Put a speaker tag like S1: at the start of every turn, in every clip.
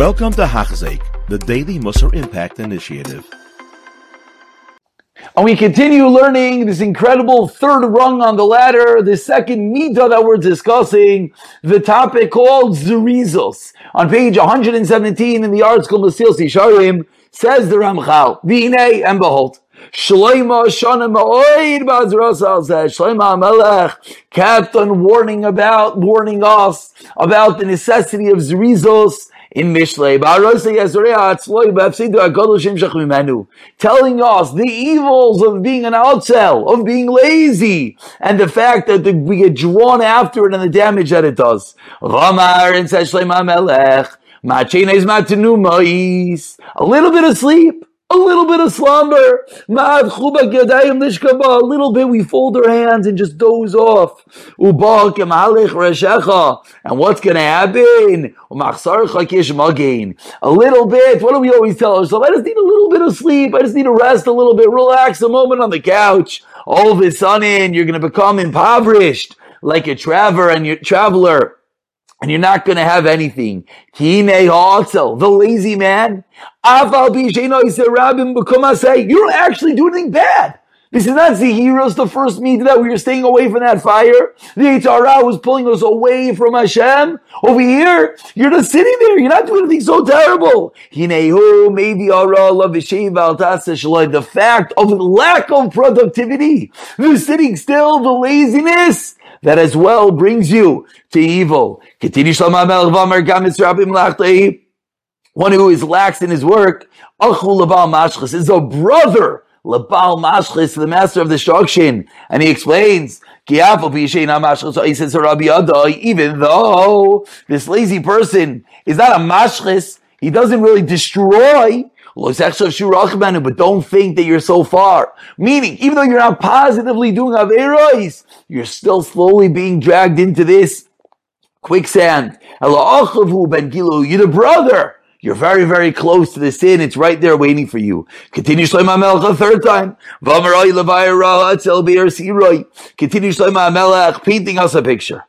S1: Welcome to Hachzik, the Daily Musar Impact Initiative.
S2: And we continue learning this incredible third rung on the ladder, the second midah that we're discussing, the topic called Zerizos. On page 117 in the article Mesilas Yesharim, says the Ramchal, V'inei, and behold, Shloima Shana Ma'oid Bazrasal says, Shloima Melech kept on warning about, warning us about the necessity of Zerizos in Mishlei, telling us the evils of being an atzel, of being lazy, and the fact that we get drawn after it and the damage that it does. Ramar and says Melech, a little bit of sleep a little bit of slumber. A little bit we fold our hands and just doze off. And what's going to happen? A little bit. What do we always tell ourselves? I just need a little bit of sleep. I just need to rest a little bit, relax a moment on the couch. All of a sudden, you're going to become impoverished like a traveler and your traveler and you're not going to have anything. Also the lazy man. You don't actually do anything bad. This is not Zehiros, the first meeting that we were staying away from that fire. The Eitzara was pulling us away from Hashem. Over here, you're just sitting there. You're not doing anything so terrible. The fact of lack of productivity, the sitting still, the laziness, that as well brings you to evil. One who is lax in his work, is a brother, the master of destruction. And he explains, he says, even though this lazy person is not a mashchis, he doesn't really destroy, but don't think that you're so far. Meaning, even though you're not positively doing Averos, you're still slowly being dragged into this quicksand. You're the brother. You're very, very close to the sin. It's right there waiting for you. Continue Shlomo Melech a third time. Continue Shlomo Melech painting us a picture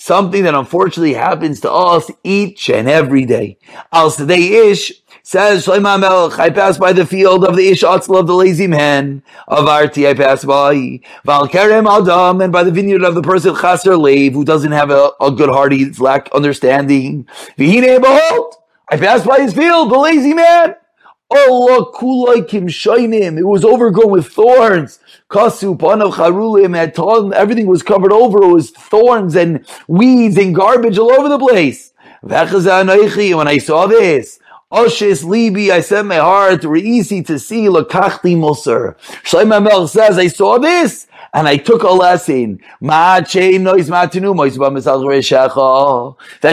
S2: something that unfortunately happens to us each and every day. Al Sadei Ish says, Shlomo I pass by the field of the Ish Atzel of the lazy man. Of Arti, I pass by. Val Kerem Adam, and by the vineyard of the person Chaser Lev, who doesn't have a, a good heart, he lack understanding. Vihine behold, I pass by his field, the lazy man. Oh, kulai kim shainim. It was overgrown with thorns. Kasu panav charulim had everything was covered over. It was thorns and weeds and garbage all over the place. When I saw this, Oshis libi, I said my heart, easy to see, lakachti musar. Shlomo says, I saw this, and I took a lesson. That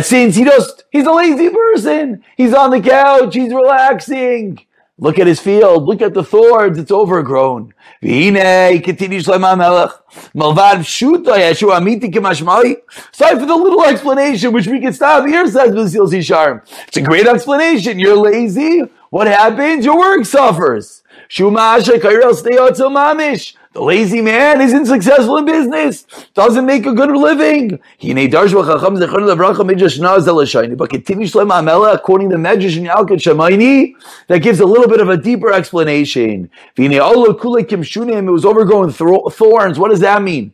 S2: since he just, he's a lazy person. He's on the couch, he's relaxing. Look at his field. Look at the thorns. It's overgrown. V'hine, continues Shlomo Melech. Malvad pshuta Yeshua amiti k'mashmai. Sorry for the little explanation, which we can stop here, says Mesilas Yesharim. It's a great explanation. You're lazy. What happens? Your work suffers. Shuma asha kairel stay mamish. The lazy man isn't successful in business, doesn't make a good living. According to Medrash and Yalkut Shimoni, that gives a little bit of a deeper explanation. It was overgrown thorns. What does that mean?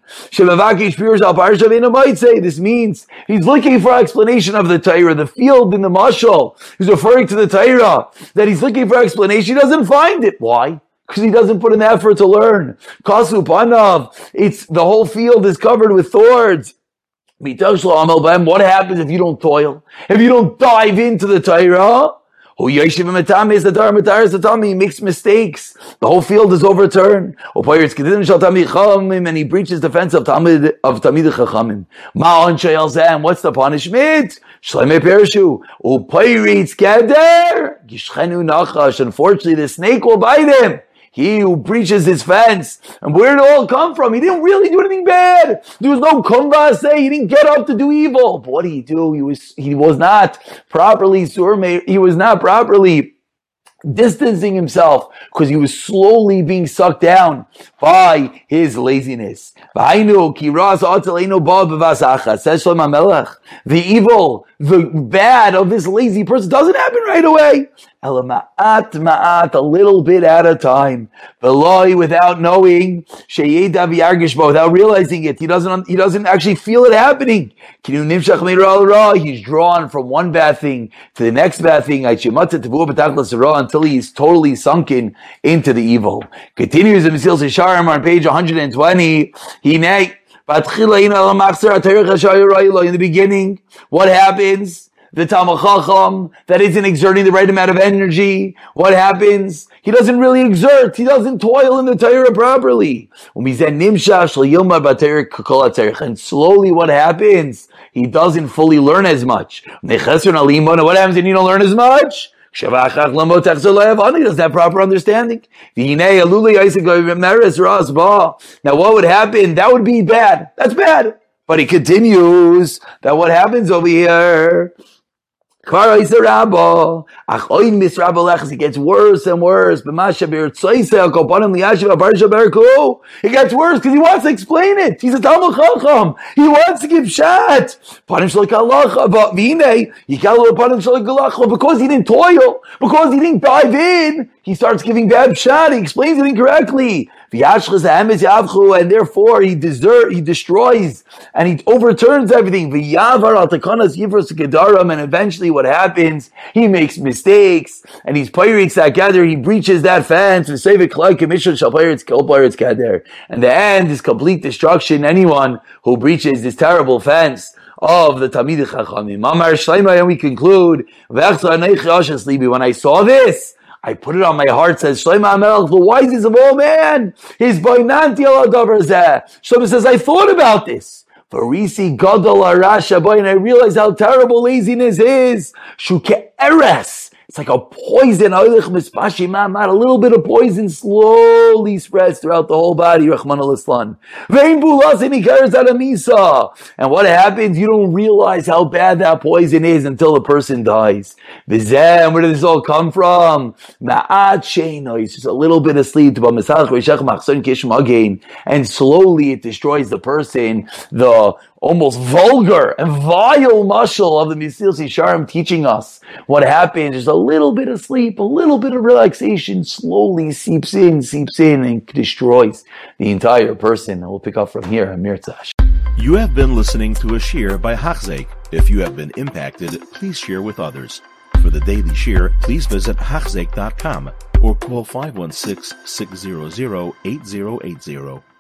S2: this means he's looking for explanation of the Torah, the field in the mashal. He's referring to the Torah, that he's looking for explanation. He doesn't find it. Why? Because he doesn't put in the effort to learn. Kasu panav, it's the whole field is covered with thorns. What happens if you don't toil? If you don't dive into the Torah? Who Yeshiv is the Dar Matar is the Tami, makes mistakes. The whole field is overturned. And he breaches the fence of Tamid of Tamid Chachamim. Ma'on Shayal what's the punishment? Shlemei Perishu. Upayritz Keder. Gishchenu Nachash. Unfortunately, the snake will bite him. He who breaches his fence. And where did it all come from? He didn't really do anything bad. There was no say. He didn't get up to do evil. But what did he do? He was, he was not properly. He was not properly distancing himself because he was slowly being sucked down by his laziness. The evil, the bad of this lazy person doesn't happen right away. Ma'at ma'at, a little bit at a time. Veloy, without knowing, without realizing it. He doesn't, he doesn't actually feel it happening. He's drawn from one bad thing to the next bad thing until he's totally sunken into the evil. Continues in Mesilas Yesharim on page 120. He in the beginning, what happens? The Talmud Chacham that isn't exerting the right amount of energy, what happens? He doesn't really exert. He doesn't toil in the Torah properly. And slowly what happens? He doesn't fully learn as much. What happens when you don't learn as much? He doesn't have proper understanding. Now what would happen? That would be bad. That's bad. But he continues that what happens over here Kvar is the rabba. Ach oin mis rabba lechas. It gets worse and worse. B'masha bir tzoyse al kopanim liyashiv aparisha berku. It gets worse because he wants to explain it. He's a Talmud Chacham. He wants to give shat. Panim shalik halacha. But v'ine, yikalu panim shalik halacha. Because he didn't toil, because he didn't dive in, he starts giving bad shat. He explains it incorrectly and therefore he desert, he destroys and he overturns everything. And eventually what happens, he makes mistakes and he's pirates that gather, he breaches that fence, and the end is complete destruction. Anyone who breaches this terrible fence of the Tamid Chachamim. And we conclude, when I saw this, I put it on my heart, says Shlomo HaMelech, the wisest of all men. His boinanti Shlomo says, I thought about this. Farisi gadol arasha and I realized how terrible laziness is. Shuke eres. It's like a poison. A little bit of poison slowly spreads throughout the whole body. Al-Islam. And what happens? You don't realize how bad that poison is until the person dies. And where did this all come from? It's just a little bit of sleep. And slowly it destroys the person. The almost vulgar and vile mushal of the Mesilas Yesharim teaching us what happens. There's a little bit of sleep, a little bit of relaxation slowly seeps in, seeps in, and destroys the entire person. And we'll pick up from here, Amir Tzash.
S1: You have been listening to a shiur by Hachzeik. If you have been impacted, please share with others. For the daily shiur, please visit Hachzeik.com or call 516 600 8080.